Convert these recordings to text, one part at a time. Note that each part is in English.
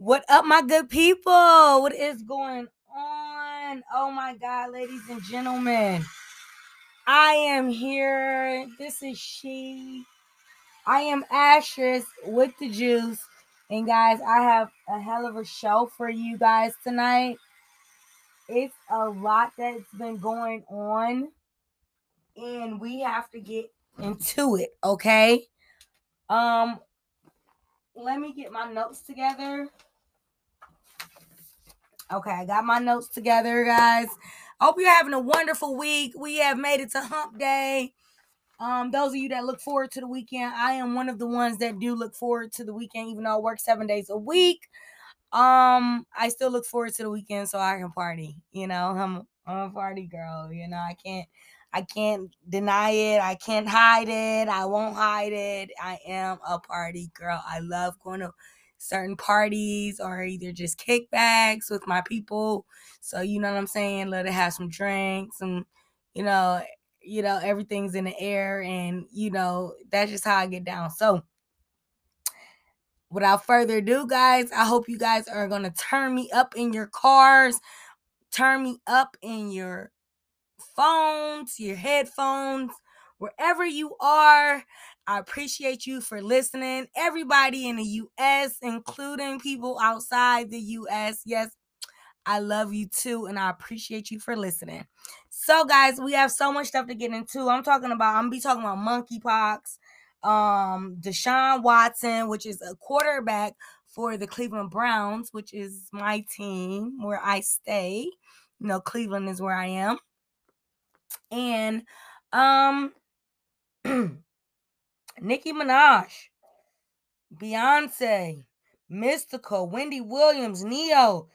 What up, my good people? What is going on? Oh my God, ladies and gentlemen. I am here. This is she. I am Ashes with the juice. And guys, I have a hell of a show for you guys tonight. It's a lot that's been going on, and we have to get into it, okay? Um, let me get my notes together. Okay, I got my notes together, guys. Hope you're having a wonderful week. We have made it to hump day. Um, those of you that look forward to the weekend, I am one of the ones that do look forward to the weekend, even though I work seven days a week. Um, I still look forward to the weekend so I can party. You know, I'm I'm a party girl. You know, I can't I can't deny it. I can't hide it. I won't hide it. I am a party girl. I love going to certain parties or either just kickbacks with my people. So you know what I'm saying? Let it have some drinks and you know, you know, everything's in the air and you know, that's just how I get down. So without further ado, guys, I hope you guys are gonna turn me up in your cars, turn me up in your phones, your headphones, wherever you are. I appreciate you for listening. Everybody in the US, including people outside the US. Yes, I love you too, and I appreciate you for listening. So, guys, we have so much stuff to get into. I'm talking about, I'm gonna be talking about monkeypox, um, Deshaun Watson, which is a quarterback for the Cleveland Browns, which is my team where I stay. You know, Cleveland is where I am. And um Nicki Minaj, Beyonce, Mystikal, Wendy Williams, Ne-Yo.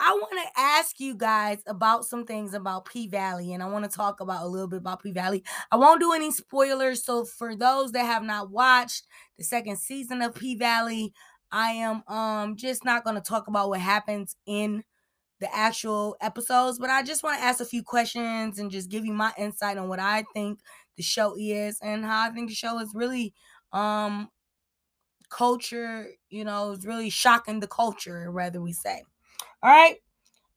I want to ask you guys about some things about P Valley, and I want to talk about a little bit about P Valley. I won't do any spoilers, so for those that have not watched the second season of P Valley, I am um just not going to talk about what happens in the actual episodes, but I just want to ask a few questions and just give you my insight on what I think the show is and how I think the show is really um culture, you know, is really shocking the culture, rather we say. All right.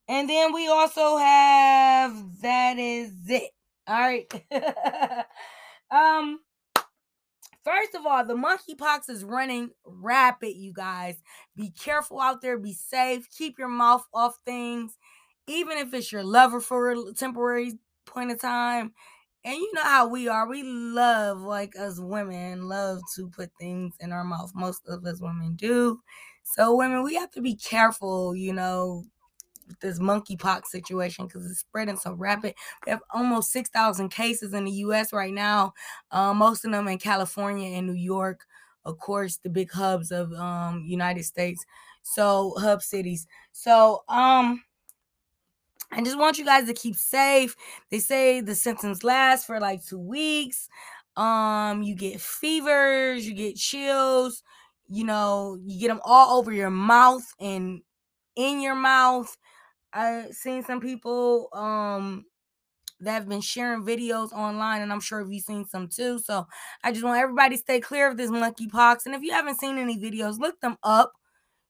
And then we also have that is it. All right. um First of all, the monkeypox is running rapid, you guys. Be careful out there, be safe, keep your mouth off things, even if it's your lover for a temporary point of time. And you know how we are. We love, like us women, love to put things in our mouth. Most of us women do. So, women, we have to be careful, you know, this monkeypox situation because it's spreading so rapid. We have almost 6,000 cases in the US right now, uh, most of them in California and New York, of course, the big hubs of um, United States. So, hub cities. So, um, I just want you guys to keep safe. They say the symptoms last for like two weeks. Um, you get fevers, you get chills, you know, you get them all over your mouth and in your mouth. I've seen some people um that have been sharing videos online, and I'm sure you've seen some too. So I just want everybody to stay clear of this monkeypox. And if you haven't seen any videos, look them up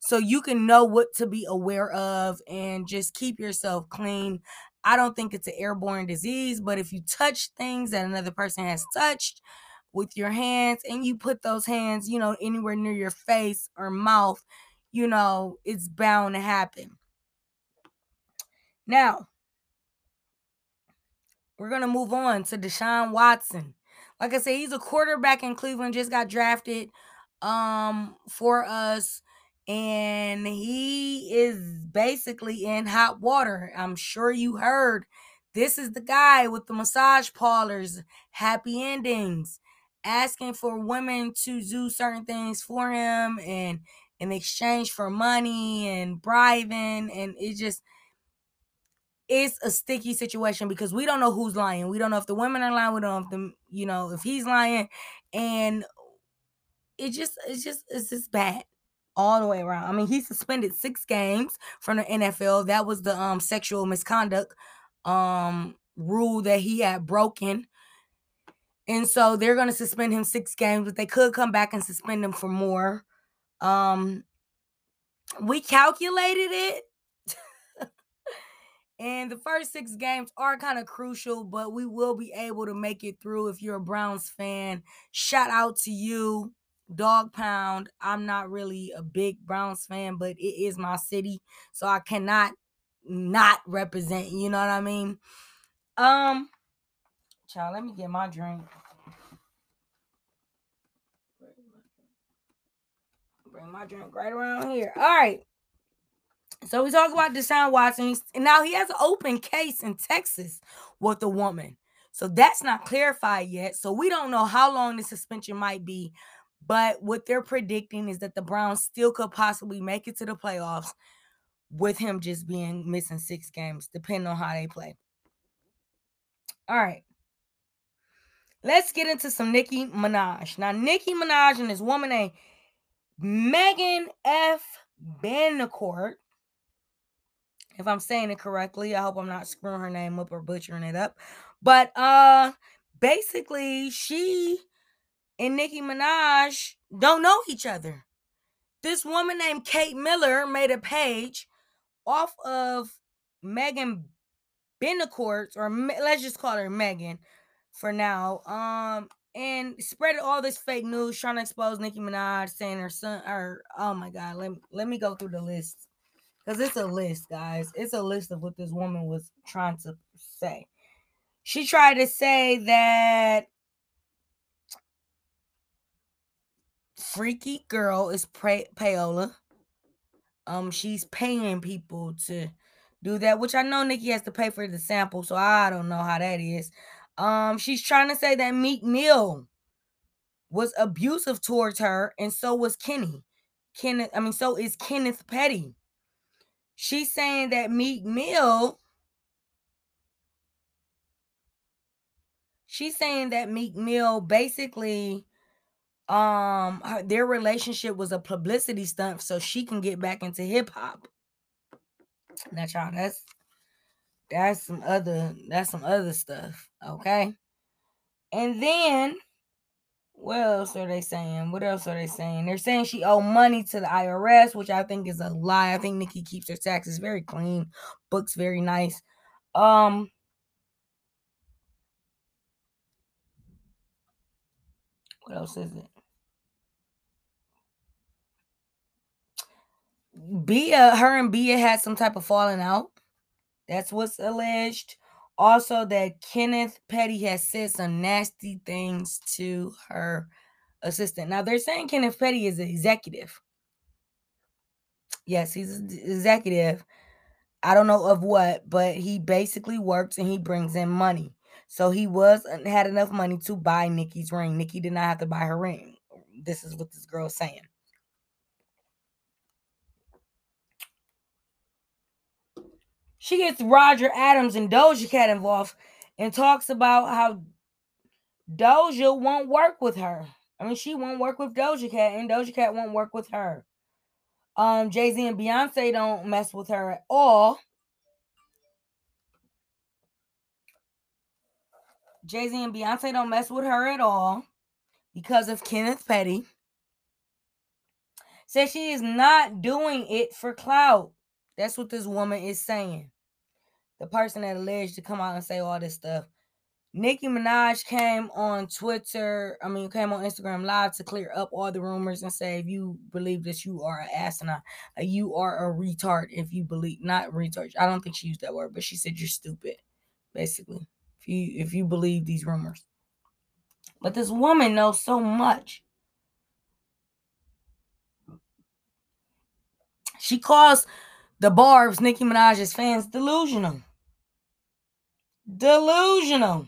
so you can know what to be aware of and just keep yourself clean. I don't think it's an airborne disease, but if you touch things that another person has touched with your hands and you put those hands, you know, anywhere near your face or mouth, you know, it's bound to happen. Now, we're going to move on to Deshaun Watson. Like I said, he's a quarterback in Cleveland, just got drafted um for us and he is basically in hot water. I'm sure you heard this is the guy with the massage parlors, happy endings, asking for women to do certain things for him and in exchange for money and bribing and it just it's a sticky situation because we don't know who's lying. We don't know if the women are lying. We don't know if the you know if he's lying, and it just it's just it's just bad all the way around. I mean, he suspended six games from the NFL. That was the um sexual misconduct um rule that he had broken. And so they're going to suspend him six games, but they could come back and suspend him for more. Um we calculated it. and the first six games are kind of crucial, but we will be able to make it through if you're a Browns fan. Shout out to you, Dog Pound. I'm not really a big Browns fan, but it is my city, so I cannot not represent, you know what I mean? Um child, let me get my drink. Bring my drink right around here. All right. So we talk about Deshaun Watson. And now he has an open case in Texas with a woman. So that's not clarified yet. So we don't know how long the suspension might be. But what they're predicting is that the Browns still could possibly make it to the playoffs with him just being missing six games, depending on how they play. All right. Let's get into some Nicki Minaj. Now, Nicki Minaj and this woman named Megan F. Bannicourt. If I'm saying it correctly, I hope I'm not screwing her name up or butchering it up. But uh basically, she and Nicki Minaj don't know each other. This woman named Kate Miller made a page off of Megan Benacourt, or let's just call her Megan for now. Um, and spread all this fake news trying to expose Nicki Minaj, saying her son, or oh my god, let me let me go through the list because it's a list, guys. It's a list of what this woman was trying to say. She tried to say that freaky girl is payola. Um, she's paying people to do that, which I know Nicki has to pay for the sample, so I don't know how that is. Um, she's trying to say that Meek Mill was abusive towards her, and so was Kenny. Kenneth, I mean, so is Kenneth Petty. She's saying that Meek Mill. She's saying that Meek Mill basically um her, their relationship was a publicity stunt so she can get back into hip hop. Now, y'all, that's that's some other that's some other stuff, okay? And then what else are they saying? What else are they saying? They're saying she owed money to the IRS, which I think is a lie. I think Nicki keeps her taxes very clean, books very nice. Um what else is it? Bia, her and Bia had some type of falling out. That's what's alleged. Also, that Kenneth Petty has said some nasty things to her assistant. Now, they're saying Kenneth Petty is an executive. Yes, he's an executive. I don't know of what, but he basically works and he brings in money. So he was had enough money to buy Nicki's ring. Nicki did not have to buy her ring. This is what this girl's saying. She gets Roger Adams and Doja Cat involved and talks about how Doja won't work with her. I mean, she won't work with Doja Cat, and Doja Cat won't work with her. Um, Jay Z and Beyonce don't mess with her at all. Jay Z and Beyonce don't mess with her at all because of Kenneth Petty. Says she is not doing it for clout. That's what this woman is saying. The person that alleged to come out and say all this stuff. Nicki Minaj came on Twitter, I mean, came on Instagram Live to clear up all the rumors and say, if you believe this, you are an asinine. You are a retard if you believe, not retard. I don't think she used that word, but she said you're stupid, basically, if you if you believe these rumors. But this woman knows so much. She calls the Barb's Nicki Minaj's fans delusional. Delusional.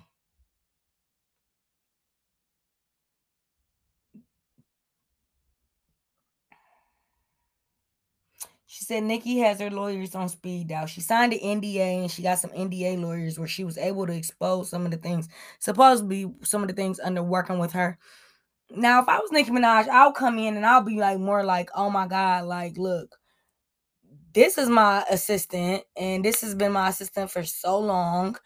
She said Nicki has her lawyers on speed dial. She signed an NDA and she got some NDA lawyers where she was able to expose some of the things, supposedly some of the things under working with her. Now, if I was Nicki Minaj, I'll come in and I'll be like more like, oh my God, like, look, this is my assistant and this has been my assistant for so long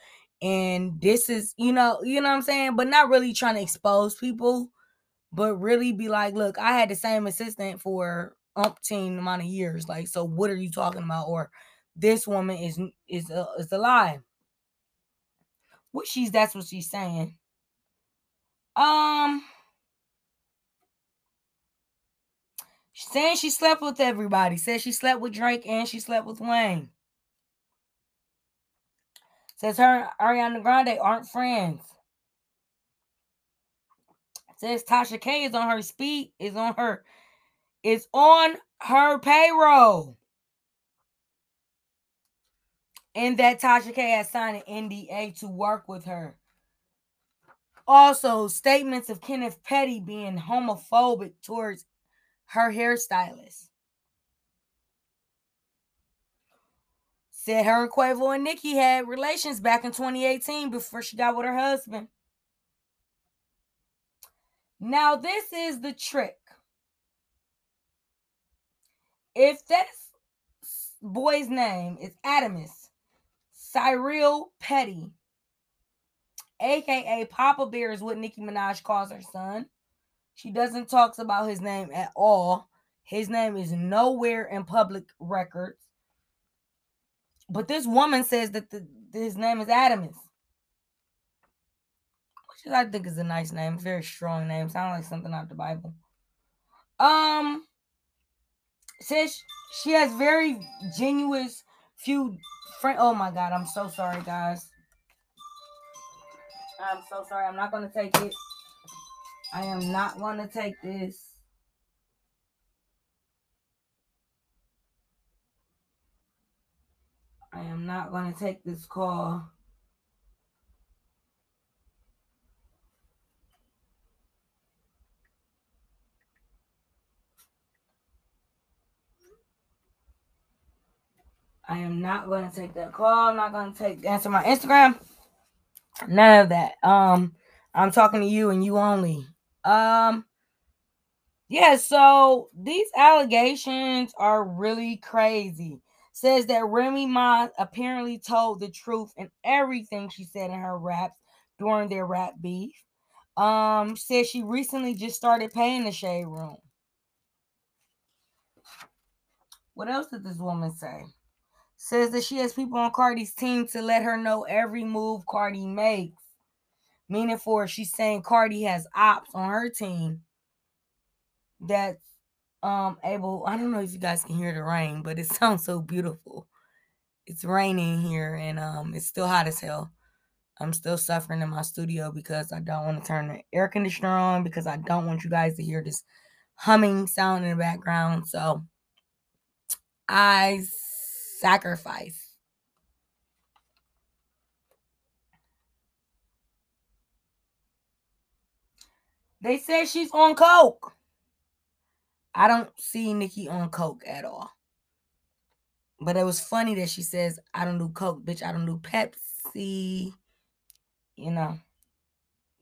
and this is you know you know what i'm saying but not really trying to expose people but really be like look i had the same assistant for umpteen amount of years. Like, so what are you talking about? Or this woman is is a, is a lie. What she's that's what she's saying. Um, saying she slept with everybody. Says she slept with Drake and she slept with Wayne. Says her Ariana Grande aren't friends. Says Tasha K is on her speed, is on her, is on her payroll. And that Tasha K has signed an NDA to work with her. Also, statements of Kenneth Petty being homophobic towards her hairstylist. Said her and Quavo and Nicki had relations back in 2018 before she got with her husband. Now, this is the trick. If that boy's name is Adamus Cyril Petty, aka Papa Bear, is what Nicki Minaj calls her son. She doesn't talk about his name at all. His name is nowhere in public records. But this woman says that the, his name is Adamus. Which I think is a nice name, very strong name. Sounds like something out of the Bible. Um says she has very genuine few friend. Oh my god, I'm so sorry, guys. I'm so sorry. I'm not gonna take it. I am not gonna take this. I am not going to take this call. I am not going to take that call. I'm not going to take answer my Instagram. None of that. Um, I'm talking to you and you only. Um, yeah. So these allegations are really crazy says that Remy Ma apparently told the truth in everything she said in her raps during their rap beef. Um, says she recently just started paying the shade room. What else did this woman say? Says that she has people on Cardi's team to let her know every move Cardi makes. Meaning for she's saying Cardi has ops on her team that's um able i don't know if you guys can hear the rain but it sounds so beautiful. It's raining here and um it's still hot as hell. I'm still suffering in my studio because i don't want to turn the air conditioner on because i don't want you guys to hear this humming sound in the background. So i sacrifice they said she's on coke I don't see Nicki on coke at all. But it was funny that she says, I don't do coke, bitch. I don't do Pepsi. You know,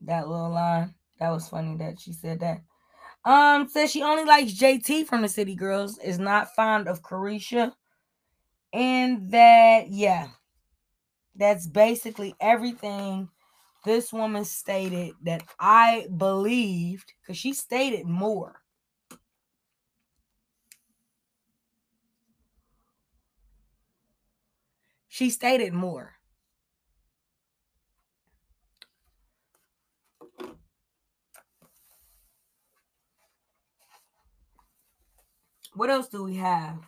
that little line. That was funny that she said that. Um, says she only likes JT from the City Girls, is not fond of Caresha. And that, yeah, that's basically everything this woman stated that I believed, because she stated more. She stated more. What else do we have?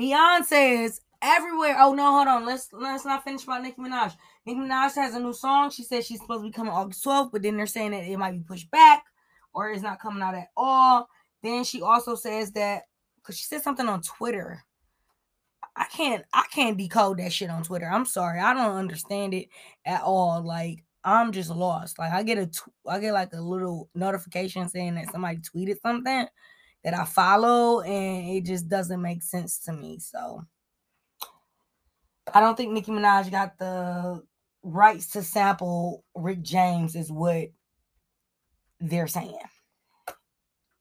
Beyonce is everywhere. Oh no, hold on. Let's let's not finish about Nicki Minaj. Nicki Minaj has a new song. She says she's supposed to be coming August 12th, but then they're saying that it might be pushed back or it's not coming out at all. Then she also says that because she said something on Twitter I can't I can't decode that shit on Twitter. I'm sorry. I don't understand it at all. Like I'm just lost. Like I get a tw- I get like a little notification saying that somebody tweeted something that I follow and it just doesn't make sense to me. So I don't think Nicki Minaj got the rights to sample Rick James is what they're saying.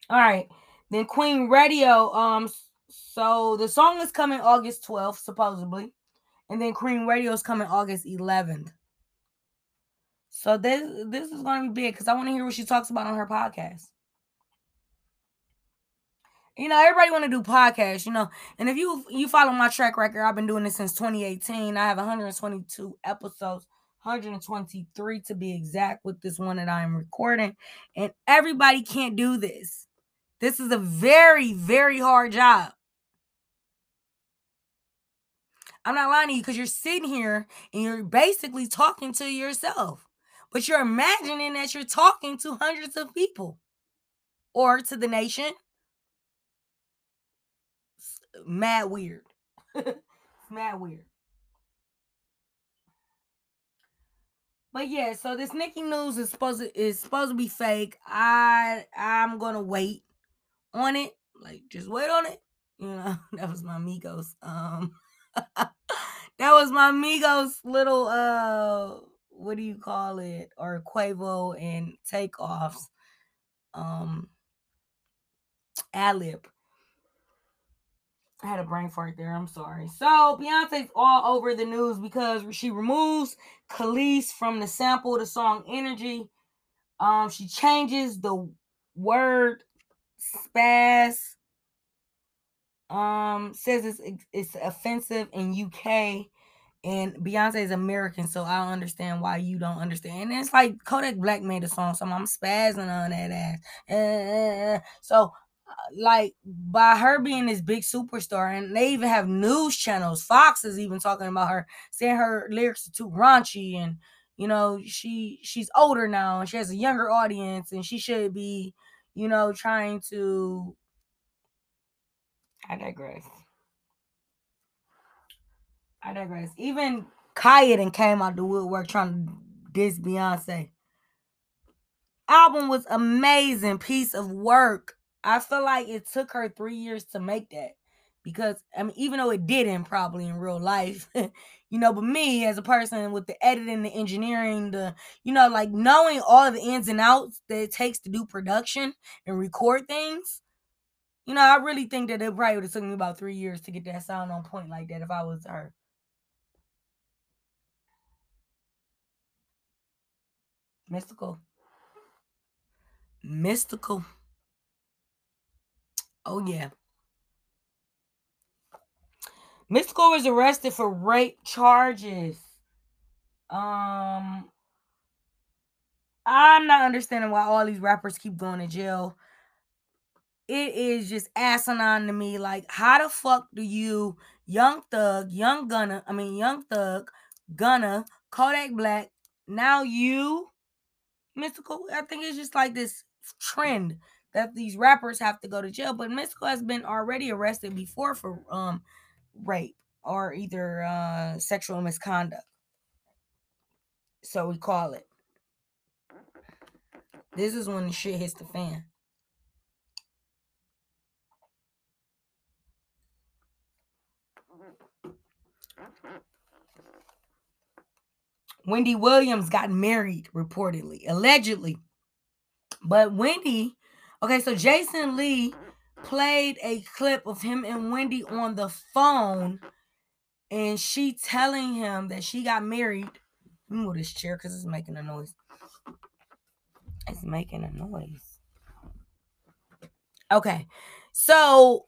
All right. Then Queen Radio um so the song is coming August 12th, supposedly. And then Queen Radio is coming August 11th. So this this is gonna be big because I want to hear what she talks about on her podcast. You know, everybody want to do podcasts, you know. And if you you follow my track record, I've been doing this since 2018. I have 122 episodes, 123 to be exact, with this one that I am recording. And everybody can't do this. This is a very, very hard job. I'm not lying to you because you're sitting here and you're basically talking to yourself, but you're imagining that you're talking to hundreds of people or to the nation. Mad weird. Mad weird. But yeah, so this Nicki news is supposed to is supposed to be fake. I I'm gonna wait on it. Like just wait on it. You know, that was my Migos. Um that was my Migos little uh what do you call it? Or Quavo and Takeoff's. Um ad lib. I had a brain fart there. I'm sorry. So Beyonce's all over the news because she removes Kelis from the sample the song Energy. Um, she changes the word spaz. Um, says it's it's offensive in UK and Beyonce is American, so I understand why you don't understand. And it's like Kodak Black made a song, so I'm spazzing on that ass. Uh, so like by her being this big superstar, and they even have news channels. Fox is even talking about her, saying her lyrics are too raunchy, and you know she she's older now and she has a younger audience, and she should be, you know, trying to. I digress. I digress. Even Kaya came out the woodwork trying to diss Beyonce. Album was amazing piece of work I feel like it took her three years to make that because I mean, even though it didn't probably in real life, you know, but me as a person with the editing, the engineering, the you know, like knowing all the ins and outs that it takes to do production and record things, you know, I really think that it probably would have took me about three years to get that sound on point like that if I was her. Mystical. Mystikal. Oh yeah. Mystikal was arrested for rape charges. Um I'm not understanding why all these rappers keep going to jail. It is just asinine to me. Like, how the fuck do you, Young Thug, Young Gunna, I mean Young Thug, Gunna, Kodak Black, now you, Mystikal? I think it's just like this trend that these rappers have to go to jail. But Mystikal has been already arrested before for um rape or either uh sexual misconduct. So we call it. This is when the shit hits the fan. Wendy Williams got married, reportedly, allegedly. But Wendy Okay, so Jason Lee played a clip of him and Wendy on the phone, and she telling him that she got married. move this chair because it's making a noise. It's making a noise. Okay, so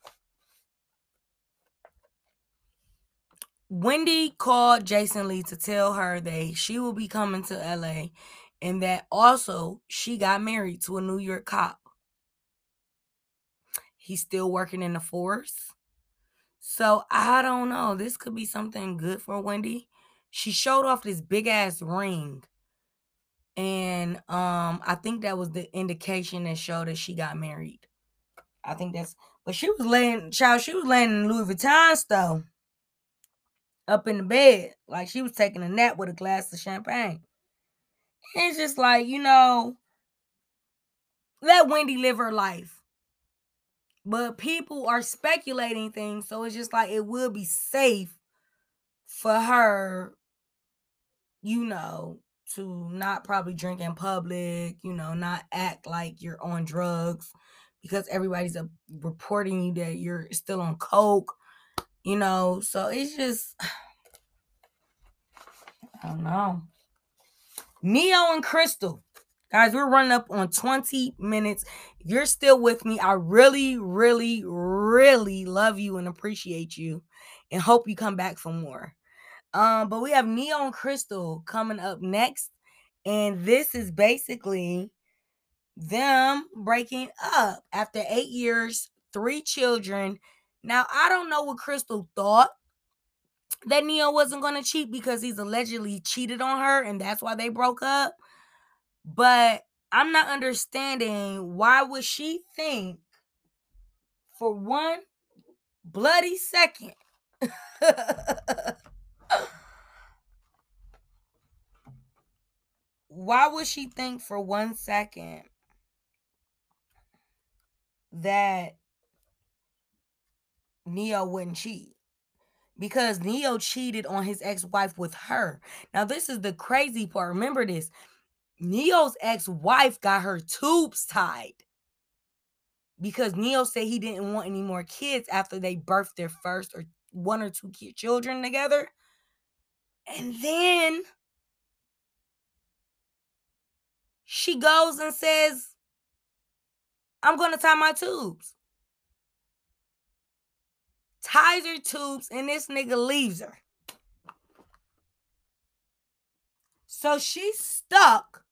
Wendy called Jason Lee to tell her that she will be coming to LA and that also she got married to a New York cop. He's still working in the force. So I don't know. This could be something good for Wendy. She showed off this big ass ring. And um, I think that was the indication that showed that she got married. I think that's but she was laying child, she was laying in Louis Vuitton though. Up in the bed. Like she was taking a nap with a glass of champagne. it's just like, you know, let Wendy live her life. But people are speculating things, so it's just like it will be safe for her, you know, to not probably drink in public, you know, not act like you're on drugs because everybody's uh, reporting you that you're still on coke, you know. So it's just I don't know. Ne-Yo and Crystal Guys, we're running up on 20 minutes. If you're still with me, I really, really, really love you and appreciate you and hope you come back for more. Um, but we have Ne-Yo and Crystal coming up next. And this is basically them breaking up after eight years, three children. Now, I don't know what Crystal thought that Ne-Yo wasn't going to cheat because he's allegedly cheated on her and that's why they broke up. But I'm not understanding why would she think for one bloody second why would she think for one second that Ne-Yo wouldn't cheat? Because Ne-Yo cheated on his ex-wife with her. Now, this is the crazy part. Remember this. Ne-Yo's ex-wife got her tubes tied because Ne-Yo said he didn't want any more kids after they birthed their first or one or two kid children together. And then she goes and says, I'm going to tie my tubes. Ties her tubes, and this nigga leaves her. So she's stuck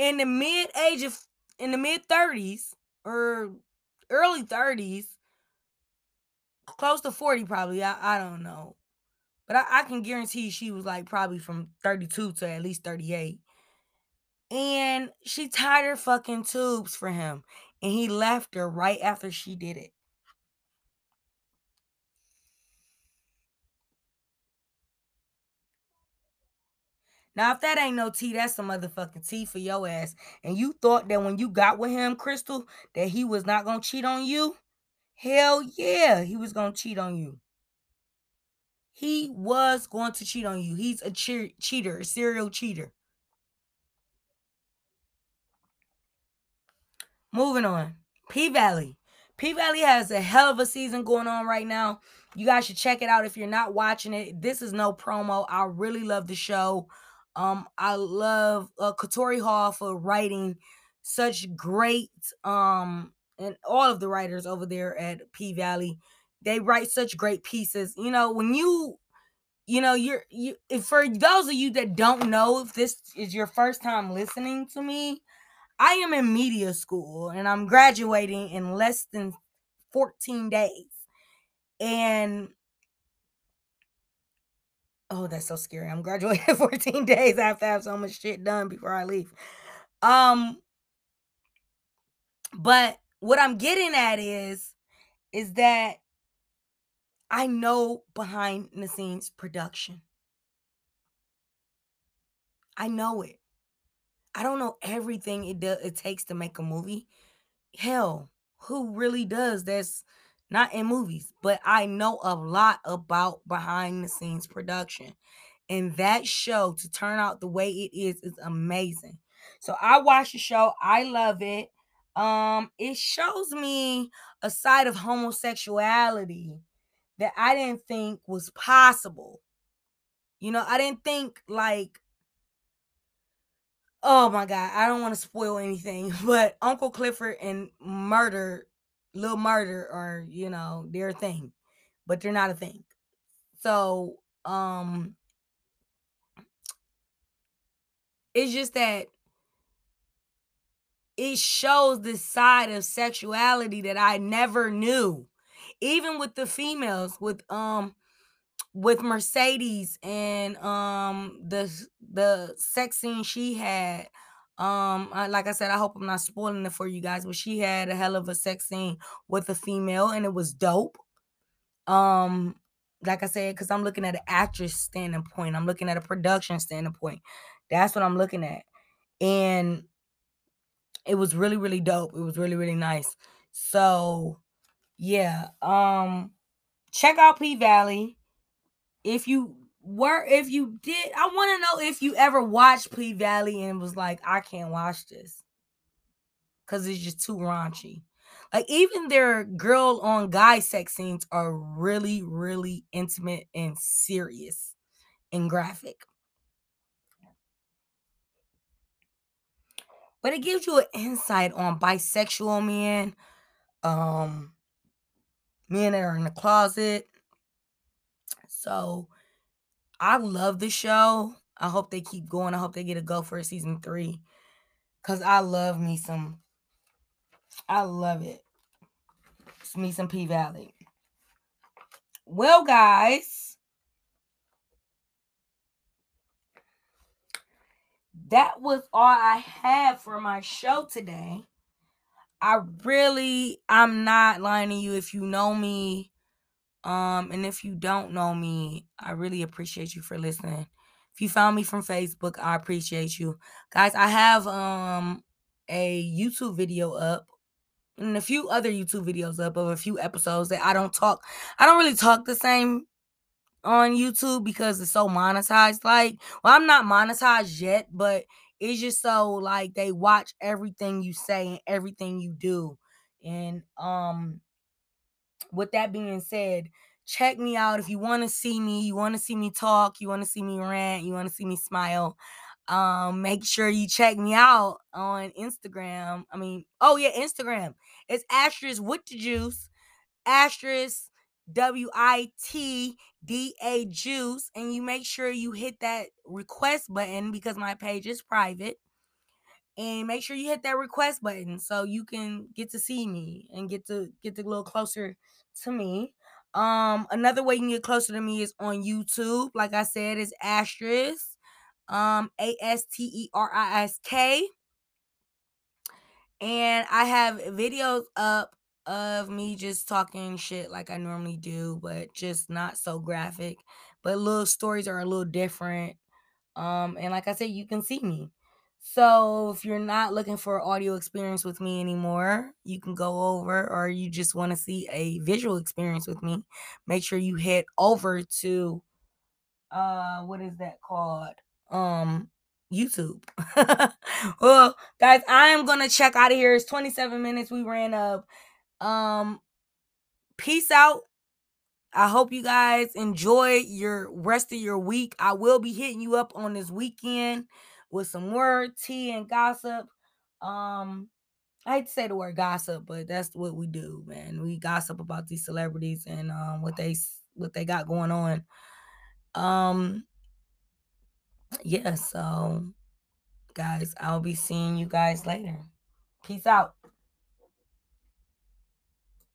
in the mid age of in the mid 30s or early 30s, close to 40 probably. I, I don't know. But I, I can guarantee she was like probably from 32 to at least 38. And she tied her fucking tubes for him. And he left her right after she did it. Now, if that ain't no tea, that's some motherfucking tea for your ass. And you thought that when you got with him, Crystal, that he was not gonna cheat on you? Hell yeah, he was gonna cheat on you. He was going to cheat on you. He's a che- cheater, a serial cheater. Moving on. P Valley. P Valley has a hell of a season going on right now. You guys should check it out if you're not watching it. This is no promo. I really love the show. Um, I love uh, Katori Hall for writing such great um and all of the writers over there at P Valley. They write such great pieces. You know, when you you know, you're you for those of you that don't know if this is your first time listening to me, I am in media school and I'm graduating in less than 14 days. And oh, that's so scary. I'm graduating 14 days. I have to have so much shit done before I leave. Um, but what I'm getting at is, is that I know behind the scenes production. I know it. I don't know everything it does it takes to make a movie. Hell, who really does that's not in movies, but I know a lot about behind the scenes production. And that show to turn out the way it is is amazing. So I watch the show, I love it. Um it shows me a side of homosexuality that I didn't think was possible. You know, I didn't think like oh my god, I don't want to spoil anything, but Uncle Clifford and Murder, Little Murder or you know, they're a thing, but they're not a thing. So, um it's just that it shows this side of sexuality that I never knew. Even with the females, with um with Mercedes and um the the sex scene she had um I, like I said I hope I'm not spoiling it for you guys but she had a hell of a sex scene with a female and it was dope. Um like I said cuz I'm looking at an actress standing point I'm looking at a production standing point that's what I'm looking at. And it was really really dope. It was really really nice. So yeah um check out P Valley. If you were if you did i want to know if you ever watched p valley and was like i can't watch this. Because it's just too raunchy. Like even their girl on guy sex scenes are really really intimate and serious and graphic. But it gives you an insight on bisexual men, um, men that are in the closet. So I love the show. I hope they keep going. I hope they get a go for a season three. Cause I love me some. I love it. It's me some P Valley. Well, guys, that was all I had for my show today. I really, I'm not lying to you. If you know me, um, and if you don't know me, I really appreciate you for listening. If you found me from Facebook, I appreciate you. Guys, I have um a YouTube video up and a few other YouTube videos up of a few episodes that I don't talk. I don't really talk the same on YouTube because it's so monetized. Like, well, I'm not monetized yet, but it's just so like they watch everything you say and everything you do. And um with that being said, check me out if you want to see me, you want to see me talk, you want to see me rant, you want to see me smile. Um, make sure you check me out on Instagram. I mean, oh yeah, Instagram. It's asterisk with the juice, asterisk W I T D A juice, and you make sure you hit that request button because my page is private. And make sure you hit that request button so you can get to see me and get to get a little closer to me. Um, another way you can get closer to me is on YouTube. Like I said, is asterisk um A S T E R I S K. And I have videos up of me just talking shit like I normally do, but just not so graphic. But little stories are a little different. Um, and like I said, you can see me. So if you're not looking for audio experience with me anymore, you can go over or you just want to see a visual experience with me, make sure you head over to uh what is that called? Um YouTube. well, guys, I am gonna check out of here. It's 27 minutes we ran up. Um, peace out. I hope you guys enjoy your rest of your week. I will be hitting you up on this weekend with some word, tea, and gossip. Um, I hate to say the word gossip, but that's what we do, man. We gossip about these celebrities and um what they what they got going on. Um, yeah, so guys, I'll be seeing you guys later. Peace out.